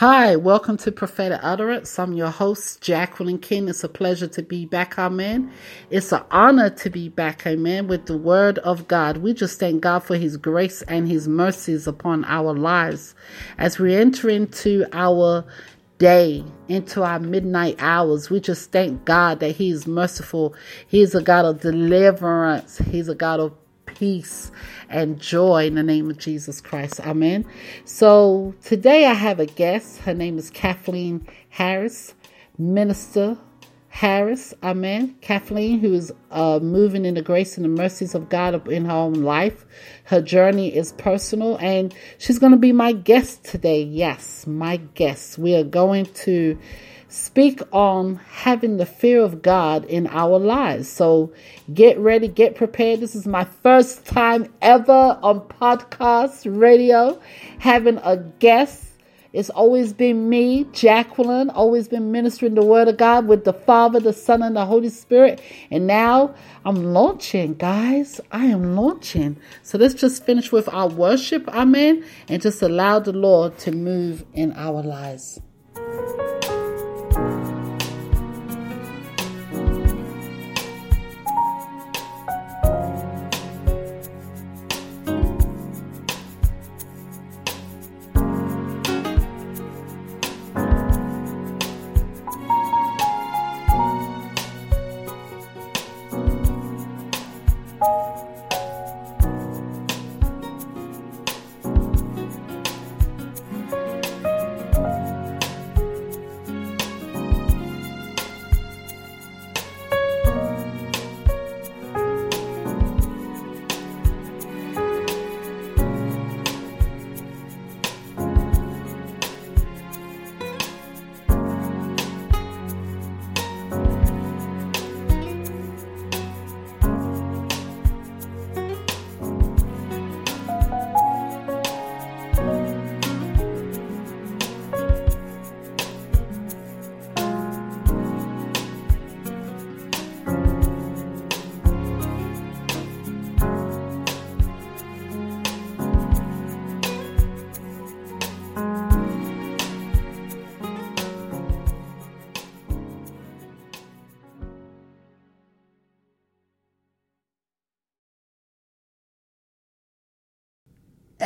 Hi, welcome to Prophetic Utterance. I'm your host, Jacqueline King. It's a pleasure to be back, amen. It's an honor to be back, amen, with the Word of God. We just thank God for His grace and His mercies upon our lives. As we enter into our day into our midnight hours. We just thank God that He is merciful. He is a God of deliverance. He's a God of peace and joy in the name of Jesus Christ. Amen. So today I have a guest. Her name is Kathleen Harris, minister Harris, amen. Kathleen, who is uh, moving in the grace and the mercies of God in her own life. Her journey is personal, and she's going to be my guest today. Yes, my guest. We are going to speak on having the fear of God in our lives. So get ready, get prepared. This is my first time ever on podcast radio having a guest it's always been me, Jacqueline, always been ministering the word of God with the Father, the Son, and the Holy Spirit. And now I'm launching, guys. I am launching. So let's just finish with our worship, amen, and just allow the Lord to move in our lives.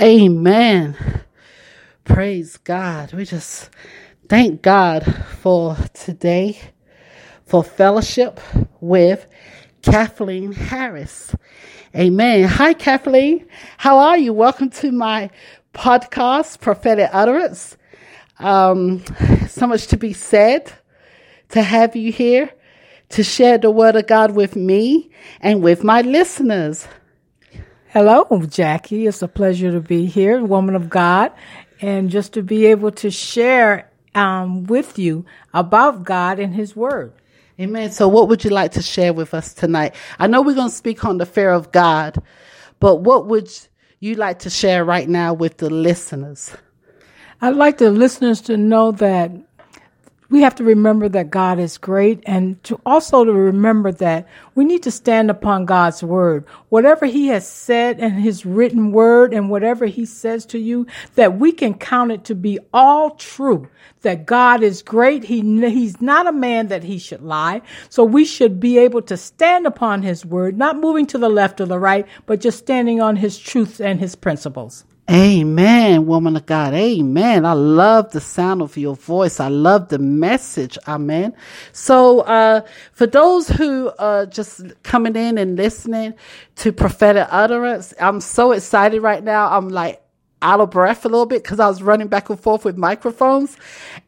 Amen. Praise God. We just thank God for today, for fellowship with Kathleen Harris. Amen. Hi, Kathleen. How are you? Welcome to my podcast, Prophetic Utterance. Um, so much to be said to have you here to share the word of God with me and with my listeners. Hello, Jackie. It's a pleasure to be here, woman of God, and just to be able to share um, with you about God and His Word. Amen. So, what would you like to share with us tonight? I know we're going to speak on the fear of God, but what would you like to share right now with the listeners? I'd like the listeners to know that we have to remember that God is great and to also to remember that we need to stand upon God's word. Whatever he has said in his written word and whatever he says to you, that we can count it to be all true. That God is great. He, he's not a man that he should lie. So we should be able to stand upon his word, not moving to the left or the right, but just standing on his truths and his principles. Amen, woman of God. Amen. I love the sound of your voice. I love the message. Amen. So, uh, for those who are just coming in and listening to prophetic utterance, I'm so excited right now. I'm like out of breath a little bit because I was running back and forth with microphones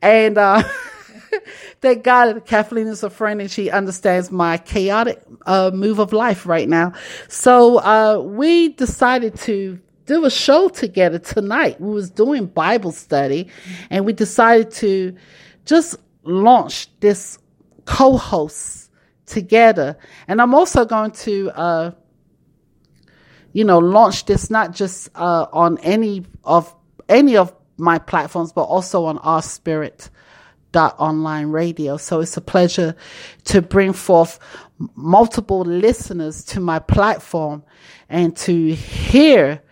and, uh, Thank God Kathleen is a friend and she understands my chaotic uh, move of life right now. So uh, we decided to do a show together tonight. We was doing Bible study and we decided to just launch this co-host together. And I'm also going to, uh, you know, launch this not just uh, on any of any of my platforms, but also on our spirit dot online radio. So it's a pleasure to bring forth multiple listeners to my platform and to hear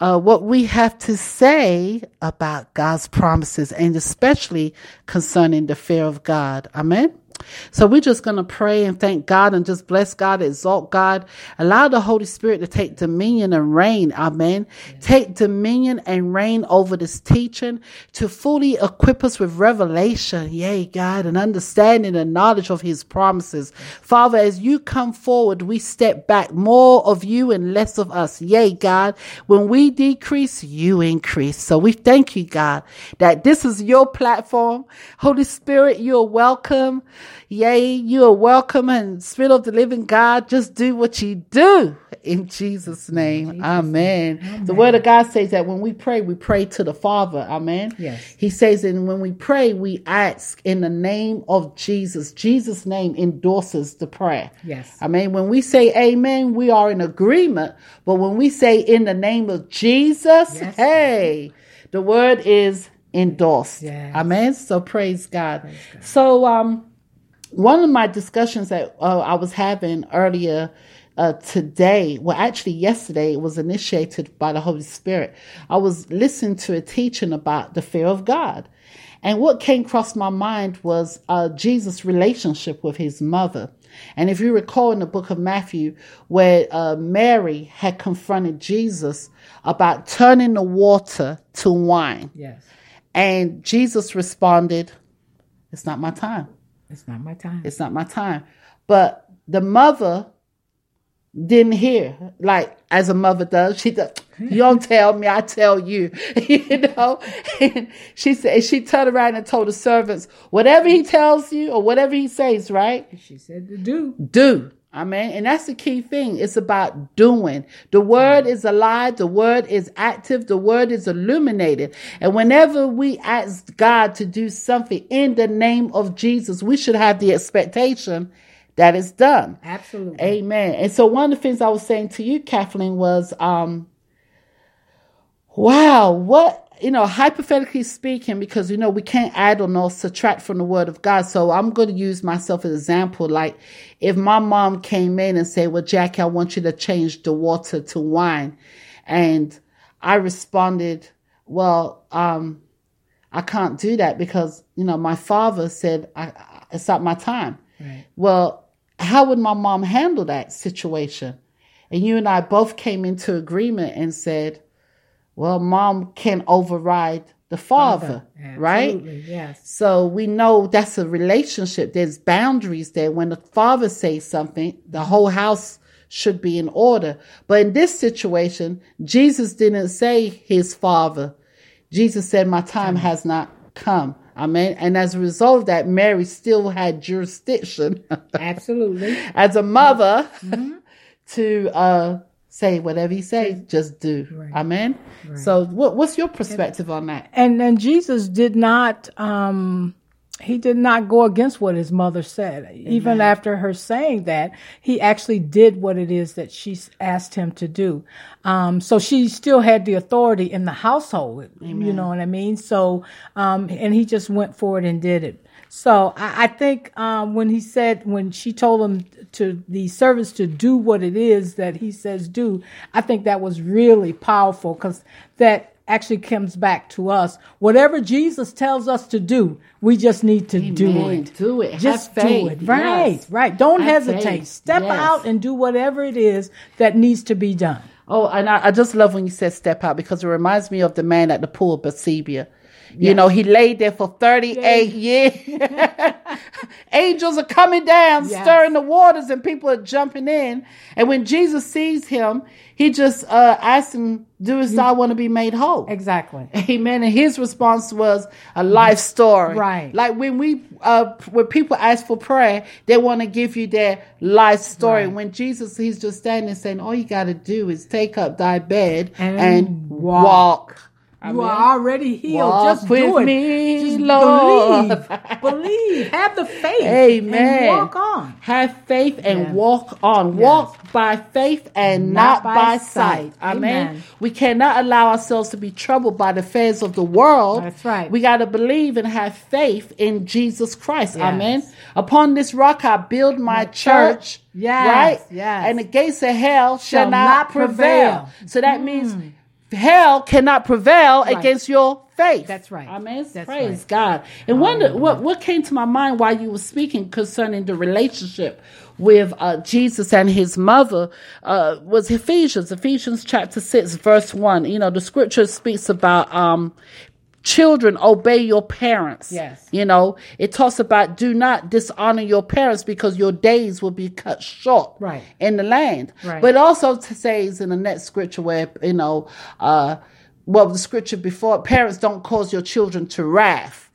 uh, what we have to say about God's promises and especially concerning the fear of God. Amen. So we're just going to pray and thank God and just bless God, exalt God, allow the Holy Spirit to take dominion and reign. Amen. Take dominion and reign over this teaching to fully equip us with revelation. Yay, God, and understanding and knowledge of his promises. Father, as you come forward, we step back more of you and less of us. Yay, God. When we decrease, you increase. So we thank you, God, that this is your platform. Holy Spirit, you're welcome. Yea, you are welcome and Spirit of the living God, just do what you do in Jesus' name. Jesus Amen. Amen. The word of God says that when we pray, we pray to the Father. Amen. Yes. He says, and when we pray, we ask in the name of Jesus. Jesus' name endorses the prayer. Yes. Amen. When we say amen, we are in agreement. But when we say in the name of Jesus, yes. hey, the word is endorsed. Yes. Amen. So praise God. praise God. So, um, one of my discussions that uh, I was having earlier uh, today, well, actually yesterday, it was initiated by the Holy Spirit. I was listening to a teaching about the fear of God. And what came across my mind was uh, Jesus' relationship with his mother. And if you recall in the book of Matthew, where uh, Mary had confronted Jesus about turning the water to wine. Yes. And Jesus responded, It's not my time. It's not my time. It's not my time. But the mother didn't hear, like as a mother does. She does. You don't tell me, I tell you. you know. And she said she turned around and told the servants, whatever he tells you or whatever he says, right? She said to do. Do. Amen. And that's the key thing. It's about doing. The word is alive. The word is active. The word is illuminated. And whenever we ask God to do something in the name of Jesus, we should have the expectation that it's done. Absolutely. Amen. And so one of the things I was saying to you, Kathleen, was, um, wow, what you know, hypothetically speaking, because you know we can't add or nor subtract from the word of God. So I'm going to use myself as an example. Like if my mom came in and said, "Well, Jackie, I want you to change the water to wine," and I responded, "Well, um, I can't do that because you know my father said I, I, it's not my time." Right. Well, how would my mom handle that situation? And you and I both came into agreement and said well, mom can override the father, father. right? Yes. So we know that's a relationship. There's boundaries there. When the father says something, the mm-hmm. whole house should be in order. But in this situation, Jesus didn't say his father. Jesus said, My time has not come. Amen. And as a result of that, Mary still had jurisdiction. Absolutely. as a mother mm-hmm. to uh say whatever he says, just do. Right. Amen. Right. So, what, what's your perspective and, on that? And and Jesus did not. Um, he did not go against what his mother said. Amen. Even after her saying that, he actually did what it is that she asked him to do. Um, so she still had the authority in the household. Amen. You know what I mean? So, um, and he just went forward and did it. So I, I think um, when he said, when she told him to the servants to do what it is that he says do, I think that was really powerful because that actually comes back to us. Whatever Jesus tells us to do, we just need to Amen. do it. Do it. Just Have do it. Right, yes. right. Don't Have hesitate. faith. Step yes. out and do whatever it is that needs to be done. Oh, and I, I, just love when you said step out because it reminds me of the man at the pool of Bethsaida. You know, he laid there for 38 years. angels are coming down, Yes. stirring the waters, and people are jumping in. And when Jesus sees him, he just uh, asks him, Do "Doest thou want to be made whole?" Exactly. Amen. And his response was a life story. Right. Like when we, uh, when people ask for prayer, they want to give you their life story. Right. When Jesus, he's just standing saying, all you got to do is take up thy bed and, And walk. walk. You Amen. are already healed. Just with do it. me, Just Lord. believe. believe. Have the faith. Amen. And walk on. Have faith and Yeah. walk on. Yes. Walk by faith and not, Not by, by sight. sight. Amen. Amen. We cannot allow ourselves to be troubled by the affairs of the world. That's right. We got to believe and have faith in Jesus Christ. Yes. Amen. Upon this rock I build my, My church. church. Yes, Right? yes. And the gates of hell shall, Shall not, prevail. prevail. Mm. So that means hell cannot prevail Right. against your faith. That's right. Amen. That's Praise right. God. And wonder what what came to my mind while you were speaking concerning the relationship with uh, Jesus and his mother uh, was Ephesians, Ephesians chapter six, verse one. You know, the scripture speaks about um, children obey your parents. Yes. You know, it talks about do not dishonor your parents because your days will be cut short Right. in the land. Right. But it also says in the next scripture where, you know, uh, well, the scripture before, parents don't cause your children to wrath.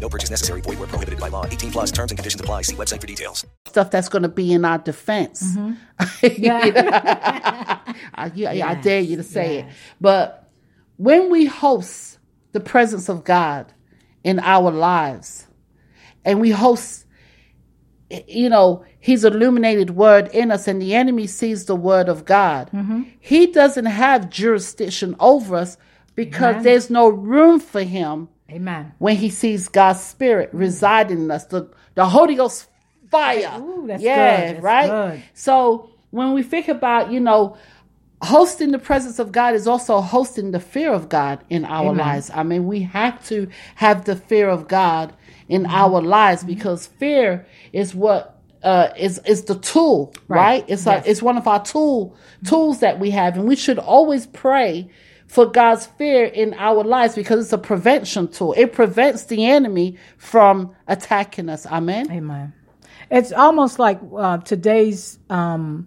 No purchase necessary. Void where prohibited by law. 18 plus terms and conditions apply. See website for details. stuff that's going to be in our defense. I, mm-hmm. yeah, yeah, I dare you to say it. But when we host the presence of God in our lives, and we host, you know, His illuminated word in us, and the enemy sees the word of God, mm-hmm. he doesn't have jurisdiction over us because there's no room for him Amen. when he sees God's spirit residing in us, the, the Holy Ghost fire. Ooh, that's yeah, right? good. So when we think about, you know, hosting the presence of God is also hosting the fear of God in our lives. I mean, we have to have the fear of God in Mm-hmm. our lives because fear is what uh, is is the tool, right? Right. It's Yes. a, it's one of our tool tools that we have, and we should always pray for God's fear in our lives because it's a prevention tool. It prevents the enemy from attacking us. Amen. Amen. It's almost like uh, today's um,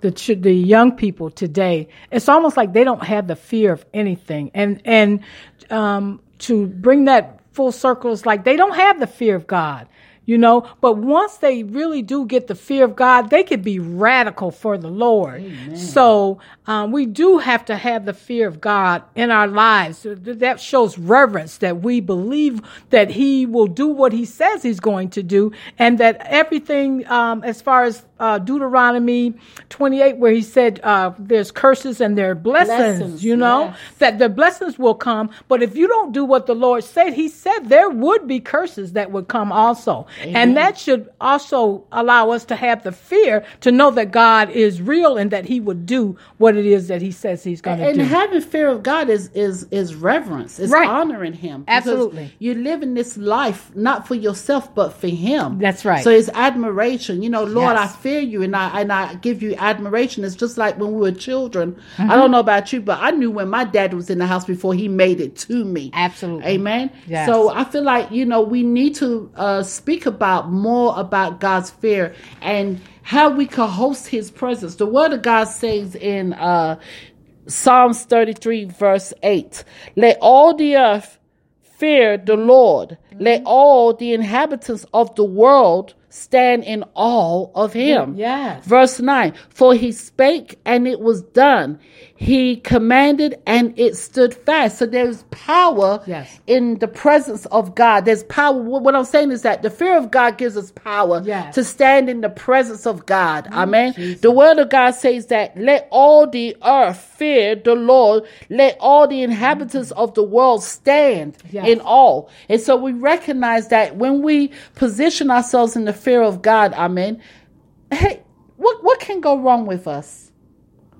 the ch- the young people today. It's almost like they don't have the fear of anything, and and um, to bring that full circle is like they don't have the fear of God. You know, but once they really do get the fear of God, they could be radical for the Lord. So um, we do have to have the fear of God in our lives. That shows reverence that we believe that He will do what He says He's going to do, and that everything, um, as far as uh, Deuteronomy 28, where He said uh, there's curses and there are blessings, Blessings, you know, yes. that the blessings will come. But if you don't do what the Lord said, He said there would be curses that would come also. And that should also allow us to have the fear to know that God is real and that He would do what it is that He says He's going to do. And having fear of God is is is reverence. It's Right. honoring Him. Absolutely. You're living this life not for yourself but for Him. That's right. So it's admiration. You know, Lord, Yes. I fear you, and I and I give you admiration. It's just like when we were children. Mm-hmm. I don't know about you, but I knew when my dad was in the house before he made it to me. Absolutely. Amen. Yes. So I feel like you know we need to uh, speak about more about God's fear and how we can host His presence. The Word of God says in uh, Psalms thirty-three, verse eight: "Let all the earth fear the Lord. Let all the inhabitants of the world stand in awe of Him." Yes. Verse 9 For he spake and it was done. He commanded and it stood fast. So there's power Yes. in the presence of God. There's power. What I'm saying is that the fear of God gives us power Yes. to stand in the presence of God. Amen. The word of God says that let all the earth fear the Lord. Let all the inhabitants of the world stand Yes. in awe. And so we recognize that when we position ourselves in the fear of God, amen. Hey, what what can go wrong with us?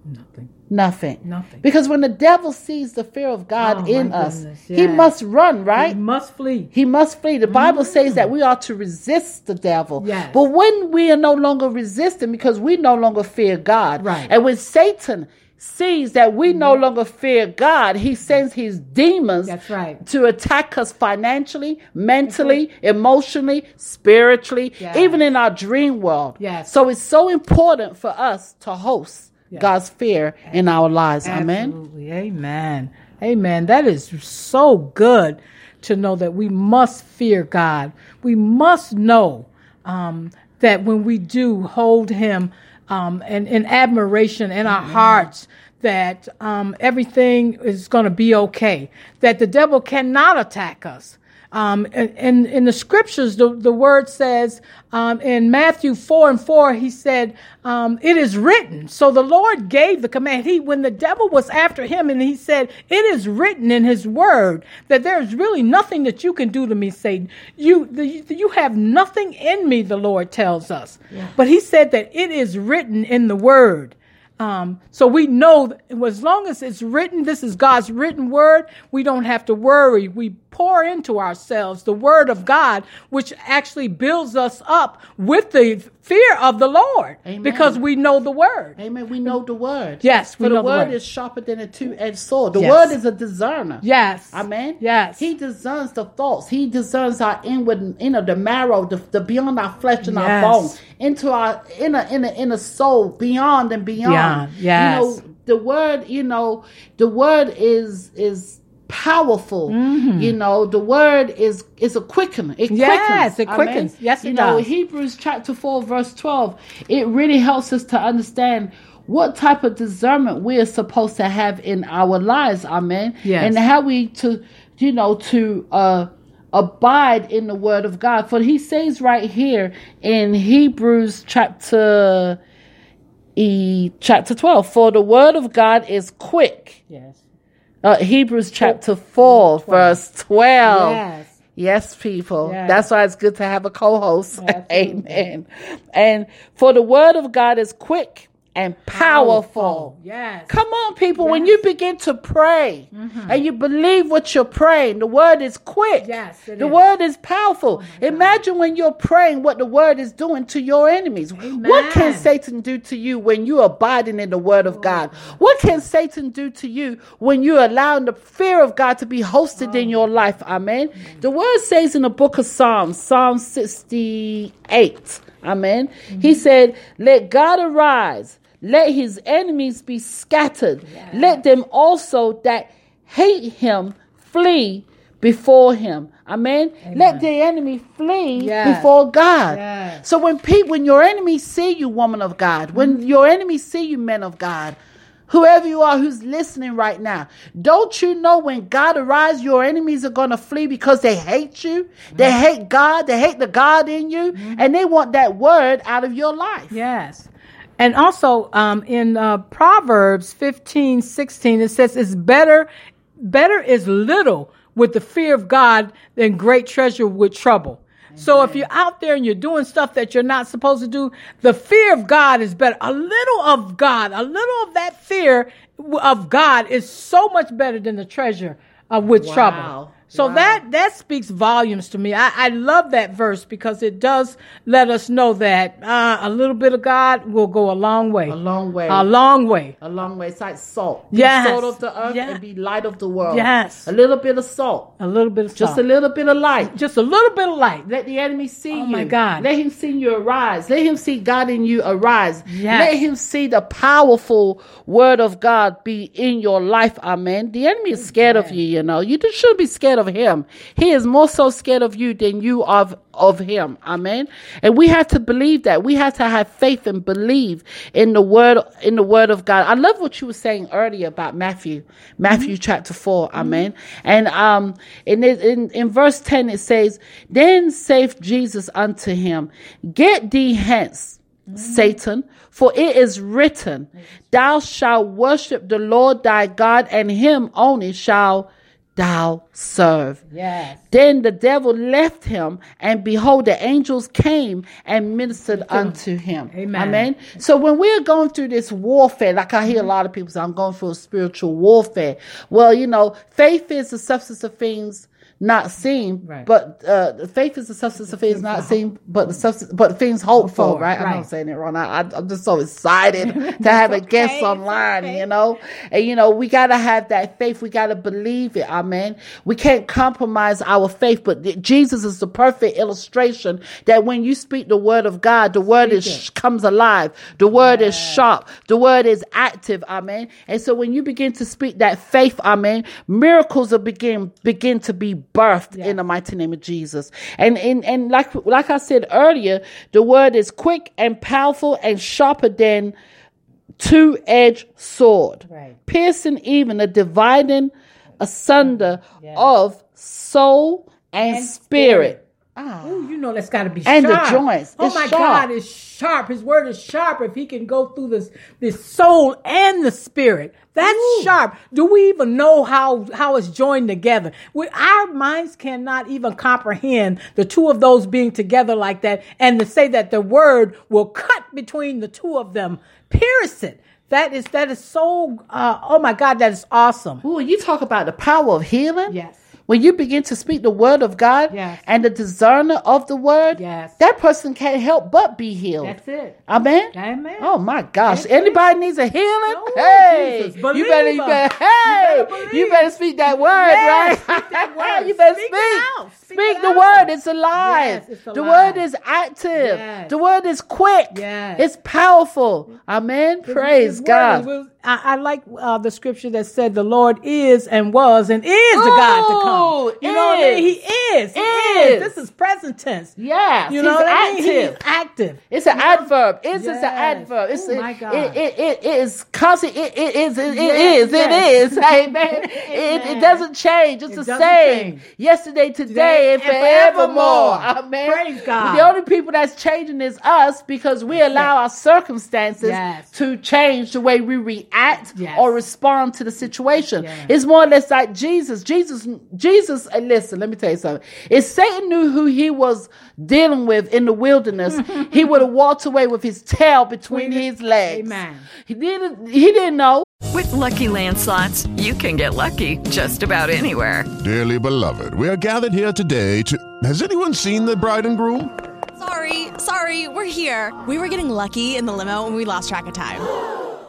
Nothing. Nothing. Nothing. Because when the devil sees the fear of God Oh, in us, goodness, he must run, right? He must flee. He must flee. The Bible says that mm. we are to resist the devil. Yes. But when we are no longer resisting because we no longer fear God. Right. And when Satan sees that we no longer fear God, he sends his demons That's right. to attack us financially, mentally, emotionally, spiritually, Yes. even in our dream world. Yes. So it's so important for us to host Yes. God's fear in our lives. Amen. Amen. Amen. That is so good to know that we must fear God. We must know um, that when we do hold Him um, in, in admiration in our hearts, that um, everything is going to be okay, that the devil cannot attack us. Um, and, and in the scriptures, the, the word says um, in Matthew 4 and 4, he said, um, It is written. So the Lord gave the command. He, when the devil was after him, and he said, It is written in his word that there is really nothing that you can do to me, Satan. You, the, you have nothing in me, the Lord tells us. But he said that it is written in the word. Um, so we know as long as it's written, this is God's written word, we don't have to worry. We pour into ourselves the word of God, which actually builds us up with the fear of the Lord Amen. because we know the word. Amen. We know the word. Yes, we For the know the word word. is sharper than a two-edged sword. The Yes. word is a discerner. Yes. Amen. Yes. He discerns the thoughts. He discerns our inward, know, the marrow, the, the beyond our flesh and our Yes. bone, into our inner, inner, inner soul, beyond and beyond. Beyond, yes. You know, the word, you know, the word is is powerful. You know, the word is is a quicken. It Mm-hmm. Yes, quickens. it quickens. Amen. Yes, it you know. Hebrews chapter 4, verse 12, it really helps us to understand what type of discernment we are supposed to have in our lives. Amen. Yes. And how we to, you know, to uh abide in the word of God. For he says right here in Hebrews chapter e chapter 12, for the word of God is quick. Yes. Uh, Hebrews chapter 4, verse 12. Yes. Yes, people. Yes. That's why it's good to have a co host. Amen. And for the word of God is quick and powerful. Yes. Come on, people. When you begin to pray and you believe what you're praying, the word is quick. Yes, the is. word is powerful. Imagine when you're praying what the word is doing to your enemies. What can Satan do to you when you're abiding in the word of God? What can Satan do to you when you're allowing the fear of God to be hosted in your life? Amen. The word says in the book of Psalms, Psalm 68, Amen. He said, Let God arise, let his enemies be scattered, let them also that hate him flee before him. Amen. Let the enemy flee Yes. before God. Yes. So when people, when your enemies see you, woman of God, when mm-hmm. your enemies see you, men of God, whoever you are who's listening right now, don't you know when God arises, your enemies are going to flee because they hate you, they mm-hmm. hate God, they hate the God in you, mm-hmm. and they want that word out of your life. Yes. And also um, in uh, Proverbs 15, 16, it says it's better, better is little with the fear of God than great treasure with trouble. So if you're out there and you're doing stuff that you're not supposed to do, the fear of God is better. A little of God, a little of that fear of God is so much better than the treasure uh, with Wow. trouble. So Wow. that that speaks volumes to me. I, I love that verse because it does let us know that uh, a little bit of God will go a long way. A long way. A long way. A long way. It's like salt. Be Yes. salt of the earth Yeah. and be light of the world. Yes. A little bit of salt. A little bit of Just salt. a little bit of light. just a little bit of light. Let the enemy see Oh, you. my God. Let him see you arise. Let him see God in you arise. Yes. Let him see the powerful word of God be in your life. Amen. The enemy is scared of you, you know. You just should be scared of him. He is more so scared of you than you of of him. Amen. And we have to believe that. We have to have faith and believe in the word in the word of God. I love what you were saying earlier about Matthew. Matthew mm-hmm. chapter 4. Mm-hmm. Amen. And um in, in in verse 10 it says, Then saith Jesus unto him, Get thee hence. Mm-hmm. Satan, for it is written, Thou shalt worship the Lord thy God, and him only shall thou serve? Yes. Then the devil left him, and behold, the angels came and ministered unto him. Amen. Amen. So when we're going through this warfare, like I hear a lot of people say, I'm going through a spiritual warfare. Well, you know, faith is the substance of things not seen, Right. but uh, faith is the substance of things not seen, but the substance, but things hoped for. for, Right? I know I'm right. saying it wrong. I, I'm just so excited to have a guest online. You know, and you know we gotta have that faith. We gotta believe it. Amen. We can't compromise our faith, but Jesus is the perfect illustration that when you speak the word of God, the word is comes alive. The word is sharp. The word is active. Amen. And so when you begin to speak that faith, amen, miracles will begin begin to be birthed in the mighty name of Jesus. And and and like like I said earlier, the word is quick and powerful and sharper than two-edged sword, Right. piercing even the dividing asunder of soul and, And spirit. Ooh, you know that's got to be And the joints. Oh my sharp. God, it's sharp. His word is sharp. If he can go through this, this soul and the spirit, that's sharp. Do we even know how how it's joined together? We, our minds cannot even comprehend the two of those being together like that, and to say that the word will cut between the two of them, pierce it. That is that is so. Uh, oh my God, that is awesome. Ooh, you talk about the power of healing. Yes. When you begin to speak the word of God Yes. and the discerner of the word, Yes. that person can't help but be healed. That's it. Amen. Amen. Oh my gosh! Amen. Anybody needs a healing? Oh, hey, you better, you better, You hey, better you better speak that word, Yes, right? speak that word. you better Speak speak. it. Speak Speak it the word. It's alive. It's The word is active. The word is quick. It's powerful. Amen. Praise God. Is- I, I like uh, the scripture that said the Lord is and was and is the God to Ooh, come. You know what I mean? He is. is. He Is. is. This is present tense. Yeah. You know what I mean? active. He's active. It's an adverb. Is is an adverb. It's Oh, a- my God. It, it, it, it is constant. It, it is. It, it Yes, is. yes. It is. Amen. it, it doesn't change. It's It the same. change. Yesterday, today, Today, and and forevermore. forevermore. Amen. Praise God. The only people that's changing is us because we allow our circumstances Yes. to change the way we react Yes. or respond to the situation. Yes. It's more or less like Jesus. Jesus. Jesus. And listen, let me tell you something. If Satan knew who he was dealing with in the wilderness, he would have walked away with his tail between his legs. Amen. He didn't. He didn't know. With Lucky Land slots, you can get lucky just about anywhere. Dearly beloved, we are gathered here today to. Has anyone seen the bride and groom? Sorry, sorry, we're here. We were getting lucky in the limo and we lost track of time.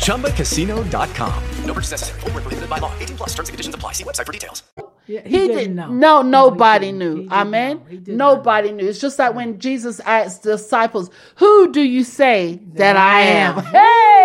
ChumbaCasino.com. No purchase necessary. Void where prohibited by law. 18 plus terms and conditions apply. See website for details. Yeah, He, didn't did know. No, nobody didn't. knew. He didn't Amen. know. He did not Nobody knew. It's just like when Jesus asked the disciples, "Who do you say that, I I am?" am.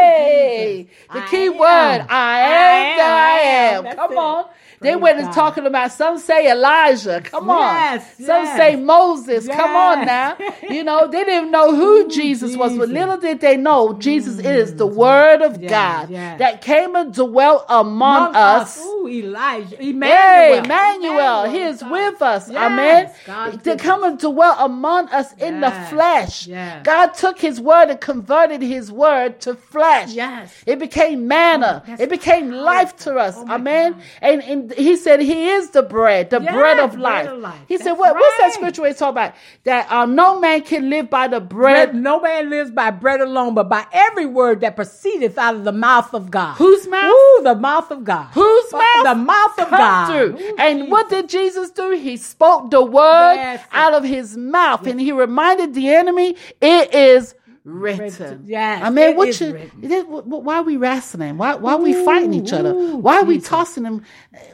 Hey, the I key am. word, I am, I that I am. am. That's Come it. on. They went and talking about some say Elijah. Come on. Yes, Some yes. say Moses. Come on now. You know, they didn't even know who Jesus was, but little did they know Jesus is the mm-hmm. word of Yes, God yes. that came and dwelt among, Among us. Ooh, Elijah. Hey, Emmanuel. Emmanuel, He is God. with us. Yes, Amen. God's To come and dwell among us in the flesh. yes. God took His word and converted His word to flesh. Yes. It became manna. that's it became life to us. Oh, Amen. God. And, and He said He is the bread, the Yes, bread of bread life. of life. He said, That's what, what's that scripture it's talking about? That um, no man can live by the bread. Bread, no man lives by bread alone, but by every word that proceedeth out of the mouth of God. Whose mouth? Ooh, the mouth of God. Whose But mouth? The mouth of Come God. Ooh, and what did Jesus do? He spoke the word Yes. out of his mouth and he reminded the enemy, it is written. Yes, I mean, what you? written. it is- wh- wh- Why are we wrestling? Why why are we fighting each other? Why are we tossing him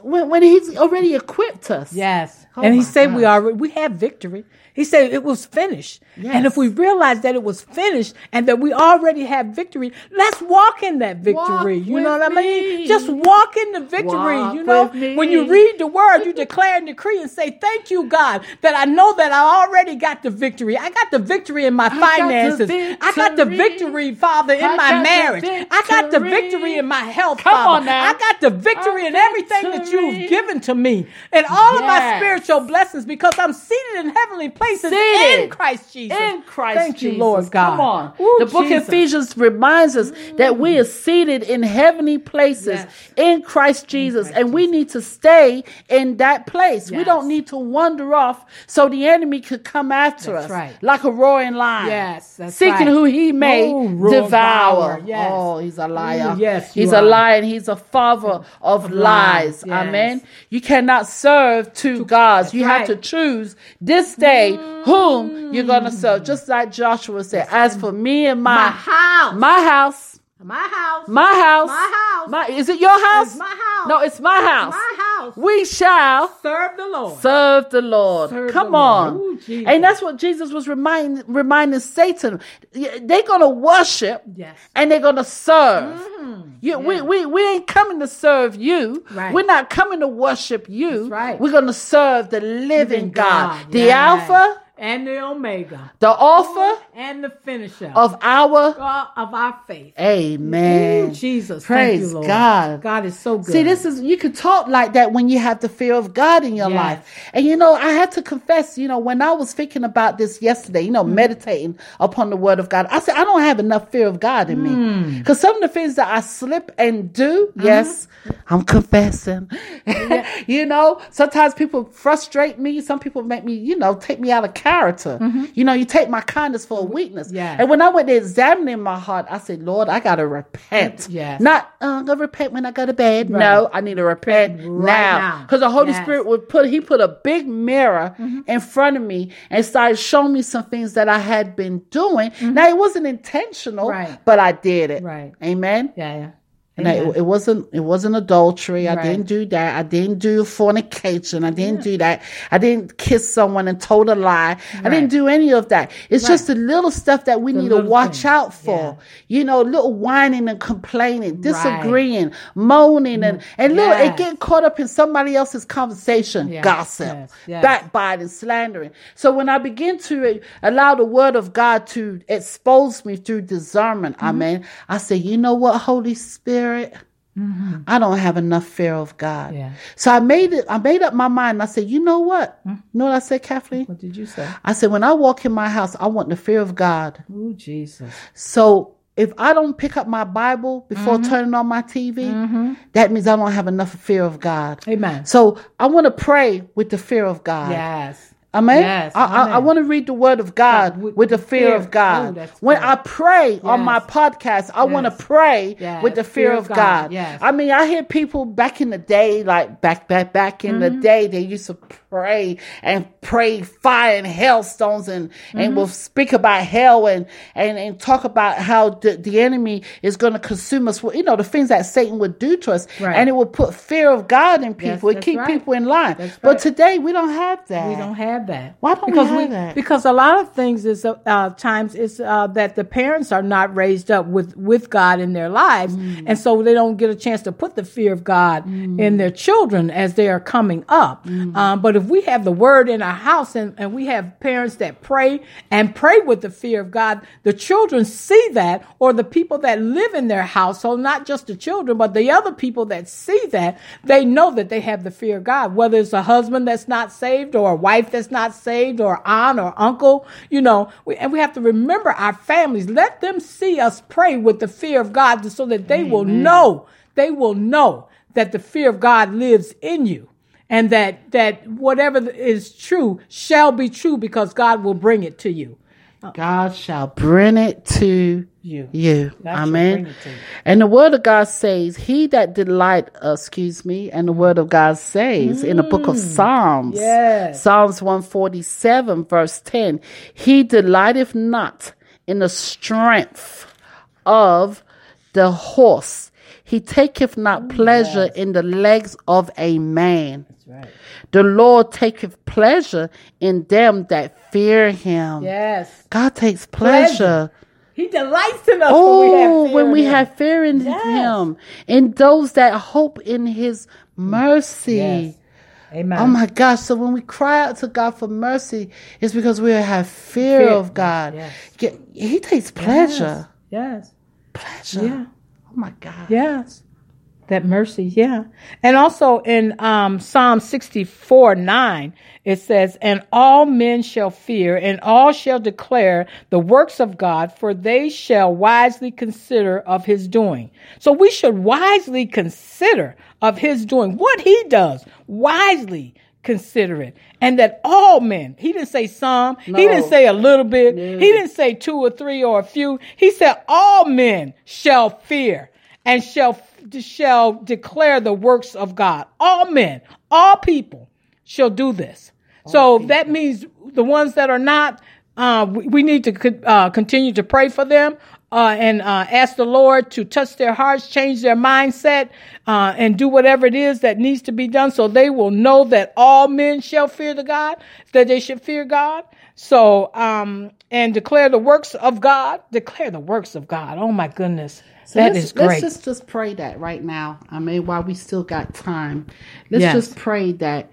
when when he's already equipped us? Yes. Oh and he said we God. are we have victory. He said it was finished. And if we realize that it was finished and that we already have victory, let's walk in that victory. Walk you know what I mean? Just walk in the victory. Walk you know, when you read the word, you declare and decree and say, Thank you, God, that I know that I already got the victory. I got the victory in my got the finances. I got the victory. Father, in I my marriage. I got the victory. in my health, Come Father. on now. I got the victory in everything that you've given to me and all of my spiritual blessings because I'm seated in heavenly places Seated. in Christ Jesus. In Christ Thank Jesus. you, Lord God. Come on. Ooh, the book Jesus. of Ephesians reminds us that we are seated in heavenly places Yes. in Christ Jesus. and we need to stay in that place. We don't need to wander off so the enemy could come after That's us right. like a roaring lion. Yes, seeking right. who he may Ooh, devour. Yes. Oh, he's a liar. Ooh, yes, he's are. a liar and he's a father of, Of lies. yes. Amen. You cannot serve two gods. that's You have to choose this day whom you're going to serve. Just like Joshua said, as for me and my, My house. my house, My house. my house, My house. my- is it your house? It's my house. No, it's my house. My house. We shall Serve the Lord. serve the Lord. Serve Come the Lord. on. Ooh, and that's what Jesus was reminding reminding Satan. They're gonna worship Yes. and they're gonna serve. Mm-hmm. You, we, we, we ain't coming to serve you. Right. We're not coming to worship you. That's right. We're gonna serve the living God, the Yes. Alpha, and the Omega the Author and the finisher of our God of our faith. Amen. Ooh, Jesus. Praise Thank you, Lord. God. God is so good. See, this is you can talk like that when you have the fear of God in your Yes. life. And you know, I had to confess, you know, when I was thinking about this yesterday, you know, Mm. meditating upon the word of God, I said, I don't have enough fear of God in me. Mm. Because some of the things that I slip and do, Uh-huh. yes, I'm confessing. you know, sometimes people frustrate me. Some people make me, you know, take me out of character. You know, you take my kindness for a weakness. Mm-hmm. Yeah. And when I went to examining my heart, I said, Lord, I got to repent. Yes. Not, uh, I'm to repent when I go to bed. Right. No, I need to repent Right now. Because the Holy Yes. Mm-hmm. Spirit would put, he put a big mirror in front of me and started showing me some things that I had been doing. Now, it wasn't intentional, Mm-hmm. Right. but I did it. Right. Amen. Yeah, yeah. And I- it, wasn't it wasn't adultery. I Right. didn't do that. I didn't do fornication. I didn't do that. I didn't kiss someone and told a lie. I didn't do any of that. It's just the little stuff that we The need to watch things. out for. Yeah. You know, little whining and complaining, disagreeing, moaning, and and little Yes. it getting caught up in somebody else's conversation, Yes, gossip, yes, yes. backbiting, slandering. So when I begin to uh, allow the word of God to expose me through discernment, Mm-hmm. amen, I say, you know what, Holy Spirit? I don't have enough fear of God. Mm-hmm. Yeah. So I made it, I made up my mind. I said, you know what? You know what I said, Kathleen? What did you say? I said, when I walk in my house, I want the fear of God. Oh, Jesus. So if I don't pick up my Bible before Mm-hmm. turning on my TV, that means I don't have enough fear of God. Amen. So I want to pray with the fear of God. Yes. Amen. Yes, I, I, I want to read the word of God God, with- with, the fear, fear. of God. Oh, when. I pray on my podcast, I want to pray Yes, with the fear, of God. Yes. I mean, I hear people back in the day, like back, back, back in the Mm-hmm. day, they used to pray and pray fire and hailstones and, Mm-hmm. and will speak about hell and, and, and talk about how the, the enemy is going to consume us. Well, you know, the things that Satan would do to us. Right. And it would put fear of God in Yes, people. it keep right. people in line. But today we don't have that. We don't have that. Why don't we because have that? Because a lot of things is uh, times is uh, that the parents are not raised up with with God in their lives, Mm. and so they don't get a chance to put the fear of God Mm. in their children as they are coming up. Um, but if we have the Word in our house and, and we have parents that pray and pray with the fear of God, the children see that, or the people that live in their household, not just the children, but the other people that see that, they know that they have the fear of God. Whether it's a husband that's not saved, or a wife that's not saved, or aunt or uncle, you know, we, and we have to remember our families. Let them see us pray with the fear of God so that they will know, they will know that the fear of God lives in you. And that, that whatever is true shall be true because God will bring it to you. God shall bring it to You. you. God Amen. bring it to you. And the word of God says, He that delight, uh, excuse me, and the word of God says in the book of Psalms, Yes. Psalms 147, verse 10, He delighteth not in the strength of the horse. He taketh not oh, pleasure in the legs of a man. That's right. The Lord taketh pleasure in them that fear him. Yes. God takes pleasure. He delights in us Oh, when we have fear. when in we him. have fear in Yes. him, in those that hope in his mercy. Yes. Amen. Oh my gosh. So when we cry out to God for mercy, it's because we have fear, Fear, of God. yes. He takes pleasure. Yes. Pleasure. Yeah. Oh my God. Yes. That mercy, yeah. And also in um, Psalm 64 9, it says, And all men shall fear, and all shall declare the works of God, for they shall wisely consider of his doing. So we should wisely consider of his doing what he does, wisely consider it. And that all men, he didn't say some, he didn't say a little bit, he didn't say two or three or a few. He said, All men shall fear and shall shall declare the works of God. All men, all people shall do this. so that means the ones that are not, uh, we, we need to co- uh, continue to pray for them. Uh, and uh, ask the Lord to touch their hearts, change their mindset, uh, and do whatever it is that needs to be done, so they will know that all men shall fear the God, that they should fear God. So, um, and declare the works of God. Declare the works of God. Oh my goodness, So that let's, great. Let's just, just pray that right now. I mean, while we still got time, let's Yes. just pray that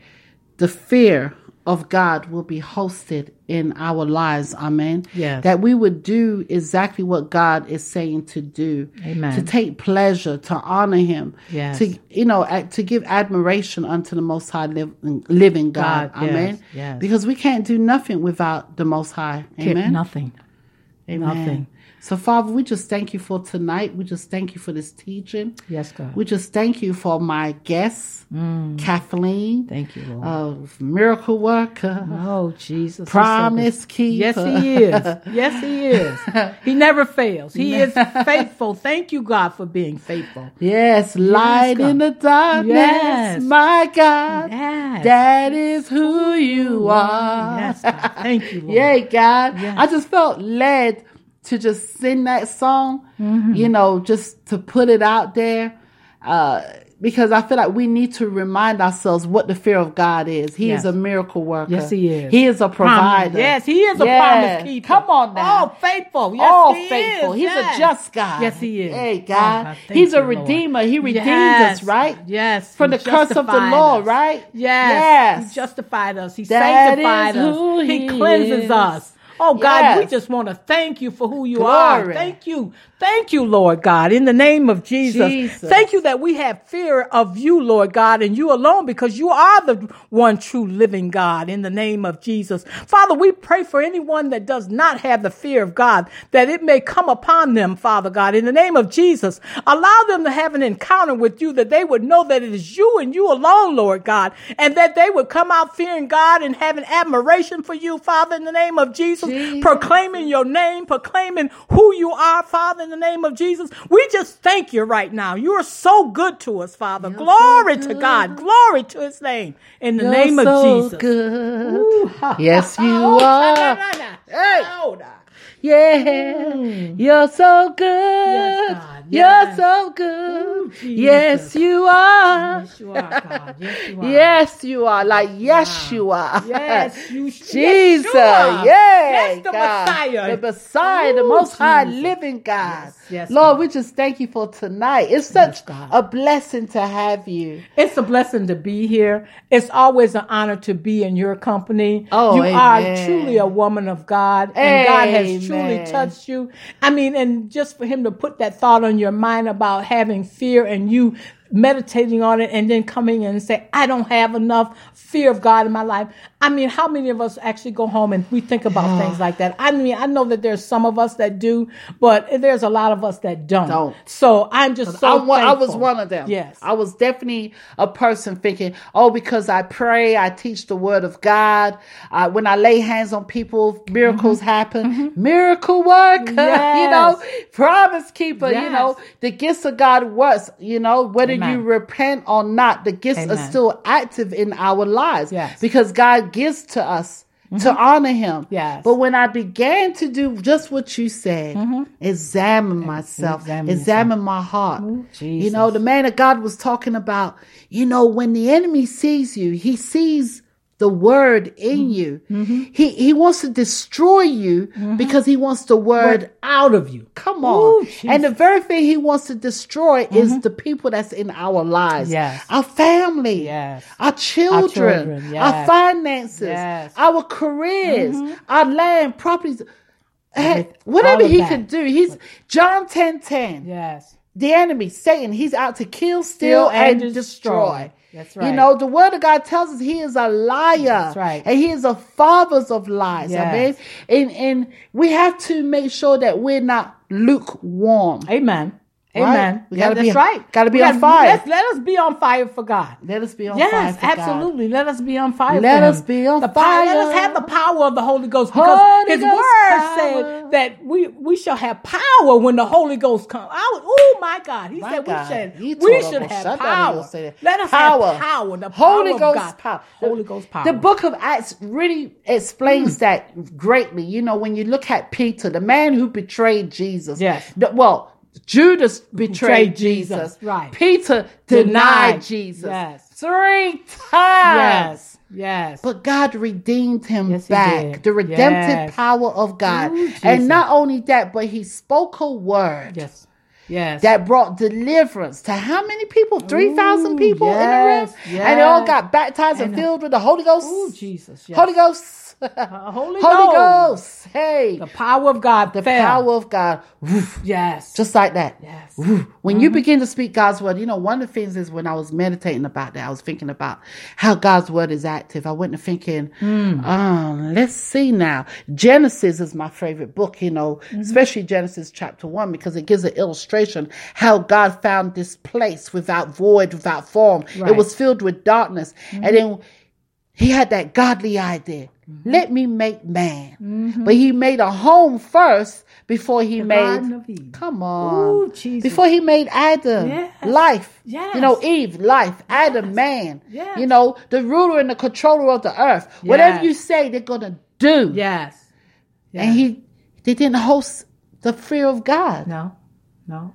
the fear of God will be hosted in our lives. Amen. Yes. That we would do exactly what God is saying to do. Amen. To take pleasure, to honor Him. Yes. To you know, to give admiration unto the Most High liv- living God. God, Amen. yes. Because we can't do nothing without the Most High. Amen. Nothing. Amen. Nothing. So, Father, we just thank you for tonight. We just thank you for this teaching. Yes, God. We just thank you for my guest, Kathleen. Mm. Thank you, Lord. Of miracle worker. Oh, Jesus. so Promise good. keeper. Yes, he is. Yes, he is. He never fails. He is faithful. Thank you, God, for being faithful. Yes, light God. in the darkness, Yes. my God. Yes. That is who you are. Yes, God. Thank you, Lord. Yay, God. Yes. I just felt led to just sing that song, Mm-hmm. you know, just to put it out there. Uh, because I feel like we need to remind ourselves what the fear of God is. He Yes. is a miracle worker. Yes, he is. He is a Promise. provider. Yes, he is a promise keeper. Come on now. Oh, faithful. Yes, All he faithful. is. He's Yes. a just God. Yes, he is. Hey, Oh, God. Thank He's a you, Lord. redeemer. He redeemed Yes. us, right? Yes. From the curse of the law, right? Yes. Yes. He justified us. He That sanctified us. he, he cleanses is. us. Oh God, we just want to thank you for who you are. Thank you. Thank you, Lord God, in the name of Jesus. Jesus. Thank you that we have fear of you, Lord God, and you alone because you are the one true living God in the name of Jesus. Father, we pray for anyone that does not have the fear of God, that it may come upon them, Father God, in the name of Jesus. Allow them to have an encounter with you, that they would know that it is you and you alone, Lord God, and that they would come out fearing God and having admiration for you, Father, in the name of Jesus, Jesus. proclaiming your name, proclaiming who you are, Father, in the name of Jesus. We just thank you right now. You are so good to us, Father. Glory to God. Glory to his name. In the You're name so of Jesus. good. Yes, you are. Hey. Yeah, you're so good. Yes, God. You're so good. Ooh, yes, you are. Yes, you are, God. Yes, you are. Yes, you are. Like, yes, you are. Yes, you Jesus. Yeah. Yes, the God. Messiah. The Messiah, the most high living God. Yes, yes, Lord, God. we just thank you for tonight. It's such God. a blessing to have you. It's a blessing to be here. It's always an honor to be in your company. Oh, you amen. are truly a woman of God, and God has truly touched you. I mean, and just for Him to put that thought on your mind about having fear and you meditating on it and then coming in and say, I don't have enough fear of God in my life. I mean, how many of us actually go home and we think about things like that? I mean, I know that there's some of us that do, but there's a lot of us that don't. Don't. So I'm just so I, wa- I was one of them. Yes. I was definitely a person thinking, oh, because I pray, I teach the word of God. Uh, when I lay hands on people, miracles happen. Miracle worker, you know, Mm-hmm. Yes. promise keeper, you know, the gifts of God works, you know, whether Amen. you repent or not, the gifts are still active in our lives Yes. because God gives to us to honor him. Yes. But when I began to do just what you said, examine myself, examine examine, my heart. you know, the man of God was talking about, you know, when the enemy sees you, he sees the word in mm-hmm. you. Mm-hmm. He he wants to destroy you mm-hmm. because he wants the word out of you. Come on. Ooh, and the very thing he wants to destroy is the people that's in our lives. Yes. Our family. Yes. Our children. children, Our finances. Yes. Our careers. Our land, properties. Hey, whatever he that. can do. He's John 10 10. Yes. The enemy, Satan, he's out to kill, steal, Steal, and and, destroy. destroy. That's right. You know, the word of God tells us he is a liar. That's right. And he is a father of lies. Yes. I mean, and, and we have to make sure that we're not lukewarm. Amen. Right? Amen. We Yeah, gotta that's be- right. gotta be We on fire. Let, let us be on fire for God. Let us be on yes, fire. God. absolutely. Let us be on fire. Let us be on the power. Let us have the power of the Holy Ghost because Holy His Ghost Word power. said that we we shall have power when the Holy Ghost comes. Oh my God! He My said God. we should He we should have power. Let us Power. have power. The Holy power Ghost God. power. Holy Ghost power. The book of Acts really explains Mm. that greatly. You know, when you look at Peter, the man who betrayed Jesus. Yes. the- well, Judas betrayed Betrayed Jesus, Jesus. right. Peter Denied. denied Jesus. Yes. Three times. Yes. Yes. But God redeemed him Yes, back. The redemptive Yes. power of God. Ooh, and not only that, but he spoke a word yes. Yes. that brought deliverance to how many people? 3,000 people yes, in the room? And they all got baptized and, And- uh, filled with the Holy Ghost. Oh Jesus. Holy Ghost. Holy Holy Ghost. Ghost. Hey. The power of God. The fell. power of God. Woof. Yes. Just like that. Yes. Woof. When you mm-hmm. begin to speak God's word, you know, one of the things is when I was meditating about that, I was thinking about how God's word is active. I went to thinking, mm. um, let's see now. Genesis is my favorite book, you know, mm-hmm. especially Genesis chapter one, because it gives an illustration how God found this place without void, without form. Right. It was filled with darkness. And mm-hmm. then he had that godly idea. Mm-hmm. Let me make man. But he made a home first before he The made. Come on. Ooh. Before he made Adam, Yes. life. Yes. You know, Eve, life. Adam, man. Yes. You know, the ruler and the controller of the earth. Whatever you say, they're going to do. Yes. And he, they didn't host the fear of God. No. No.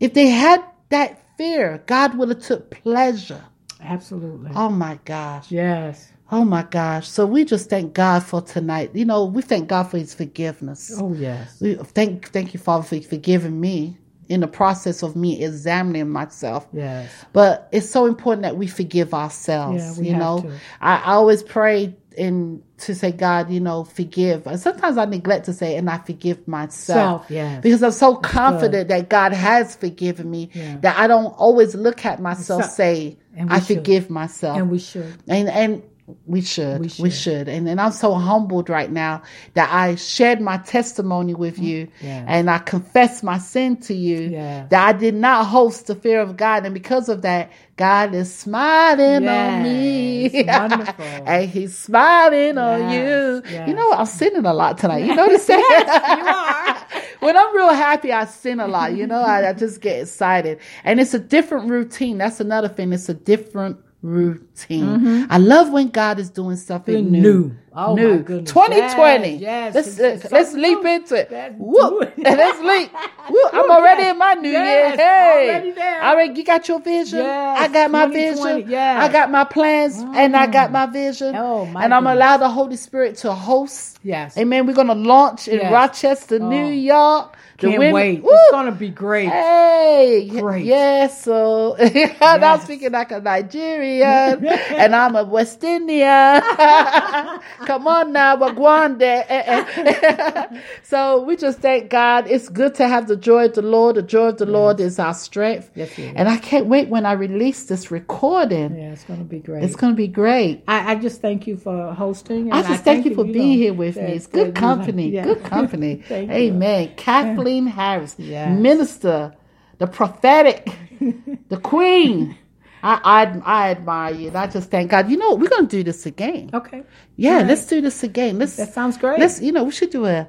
If they had that fear, God would have took pleasure. Absolutely. Oh my gosh. Yes. Oh my gosh. So we just thank God for tonight. You know, we thank God for his forgiveness. Oh yes. We thank thank you, Father, for forgiving me in the process of me examining myself. Yes. But it's so important that we forgive ourselves. Yeah, we you have know, to. I, I always pray in to say, God, you know, forgive. And sometimes I neglect to say, and I forgive myself. Self, yes. Because I'm so confident that God has forgiven me Yeah. that I don't always look at myself, So- say, I should. forgive myself And we should. and and we should we We should, should. and and i'm so humbled right now that i shared my testimony with you Mm-hmm. Yeah. and i confessed my sin to you Yeah. that i did not host the fear of god and because of that god is smiling on me Wonderful. and he's smiling on you Yes. you know what? i'm sinning a lot tonight you notice that you are. when I'm real happy, I sin a lot. You know, I, I just get excited, and it's a different routine. That's another thing. It's a different routine. I love when God is doing something new. new. Oh, my new. goodness. 2020. Yes, yes. Let's uh, let's leap into it. Let's Whoop. let's leap. Whoop. I'm already in my new Yes, year. Hey, already. Already, you got your vision. Yes, I got my vision. yes. I got my plans, and I got my vision. Oh, my and I'm goodness. allow the Holy Spirit to host. Yes. Amen. We're gonna launch in. Rochester, Oh. New York. Can't women- wait. Woo! It's gonna be great. Hey, Great. yes. So and I'm speaking like a Nigerian, and I'm a West Indian. Come on now, Wagwande. so we just thank God. It's good to have the joy of the Lord. The joy of the Lord is our strength. Yes, and I can't wait when I release this recording. Yeah, it's gonna be great. It's going to be great. I, I just thank you for hosting. I just thank you for being here with me. It's good company. yeah. Good company. Thank you. Amen. Kathleen Harris, Yes. minister, the prophetic, the queen. I, I I admire you. And I just thank God. You know, we're gonna do this again. Okay. Yeah, All let's do this again. Let's That sounds great. let's you know, we should do a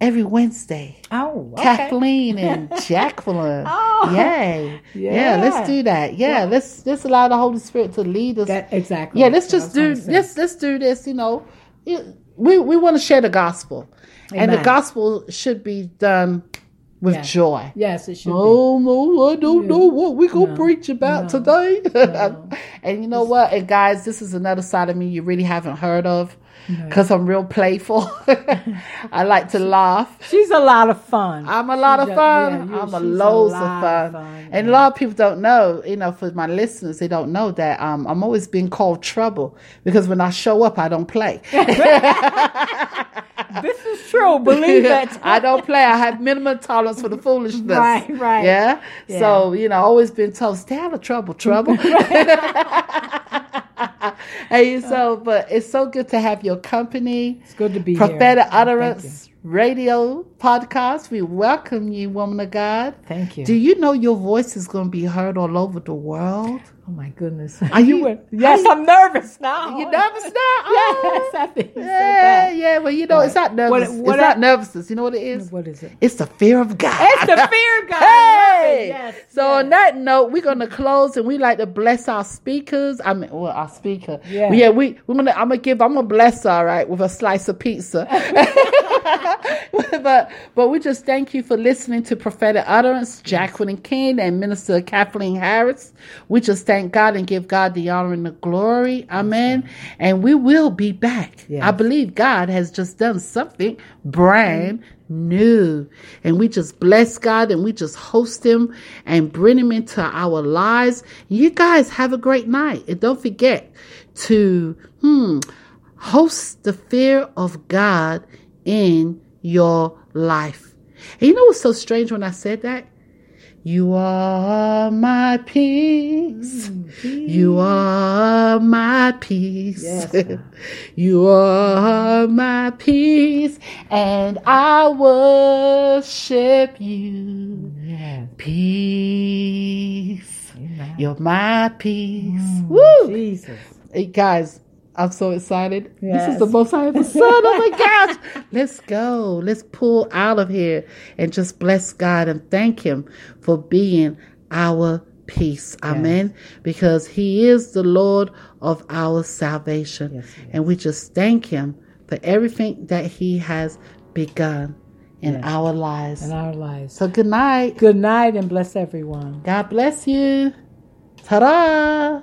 every Wednesday. Oh, okay. Kathleen and Jacqueline. Oh. Yay. Yeah. let's do that. Yeah, let's let's allow the Holy Spirit to lead us. That, exactly. Yeah, let's just do let's let's do this. You know, It- we we want to share the gospel, and the gospel should be done with Yes. joy. Yes, it should Oh no, I don't Yeah. know what we gonna No. preach about No. today. No. and you know what? And guys, this is another side of me you really haven't heard of, because I'm real playful. I like to laugh. She's a lot of fun. I'm a lot She of fun. yeah, I'm a she's loads lot of fun. fun, And a lot of people don't know, you know, for my listeners, they don't know that um, I'm always being called trouble because when I show up, I don't play. This is true. Believe that. I don't play. I have minimum tolerance for the foolishness. Right, right. Yeah? Yeah. So, you know, always been told, stay out of trouble, trouble. hey, so, but it's so good to have your company. It's good to be Prophetic here. Utterance Radio Podcast. We welcome you, woman of God. Thank you. Do you know your voice is going to be heard all over the world? Oh my goodness. Are you- went- yes, I'm nervous now. You nervous now? Yes, I think Yeah, that. yeah. Well, you know, it's not nervous. what it's not nervousness. You know what it is? What is it? It's the fear of God. It's the fear of God. Hey! Yes, so yes. on that note, we're gonna close, and we like to bless our speakers. I mean, well, our speaker. Yeah. yeah. We we're gonna. I'm gonna give. I'm gonna bless her, all right, with a slice of pizza. but but we just thank you for listening to prophetic utterance, Jacqueline King and Minister Kathleen Harris. We just thank God and give God the honor and the glory. Amen. And we will be back. Yes. I believe God has just done something brand new. And we just bless God and we just host him and bring him into our lives. You guys have a great night. And don't forget to hmm host the fear of God in your life. And you know what's so strange when I said that? You are my peace. Mm, you are my peace. you are my peace. And I worship you. Yes. Peace. Amen. You're my peace. Mm, Woo! Jesus. Hey, guys, I'm so excited. This is the most I ever said. Oh my gosh. Let's go. Let's pull out of here and just bless God and thank Him for being our peace. Amen. Because He is the Lord of our salvation. Yes, and we just thank Him for everything that He has begun in Yes. our lives. In our lives. so good night. Good night and bless everyone. God bless you. Ta da!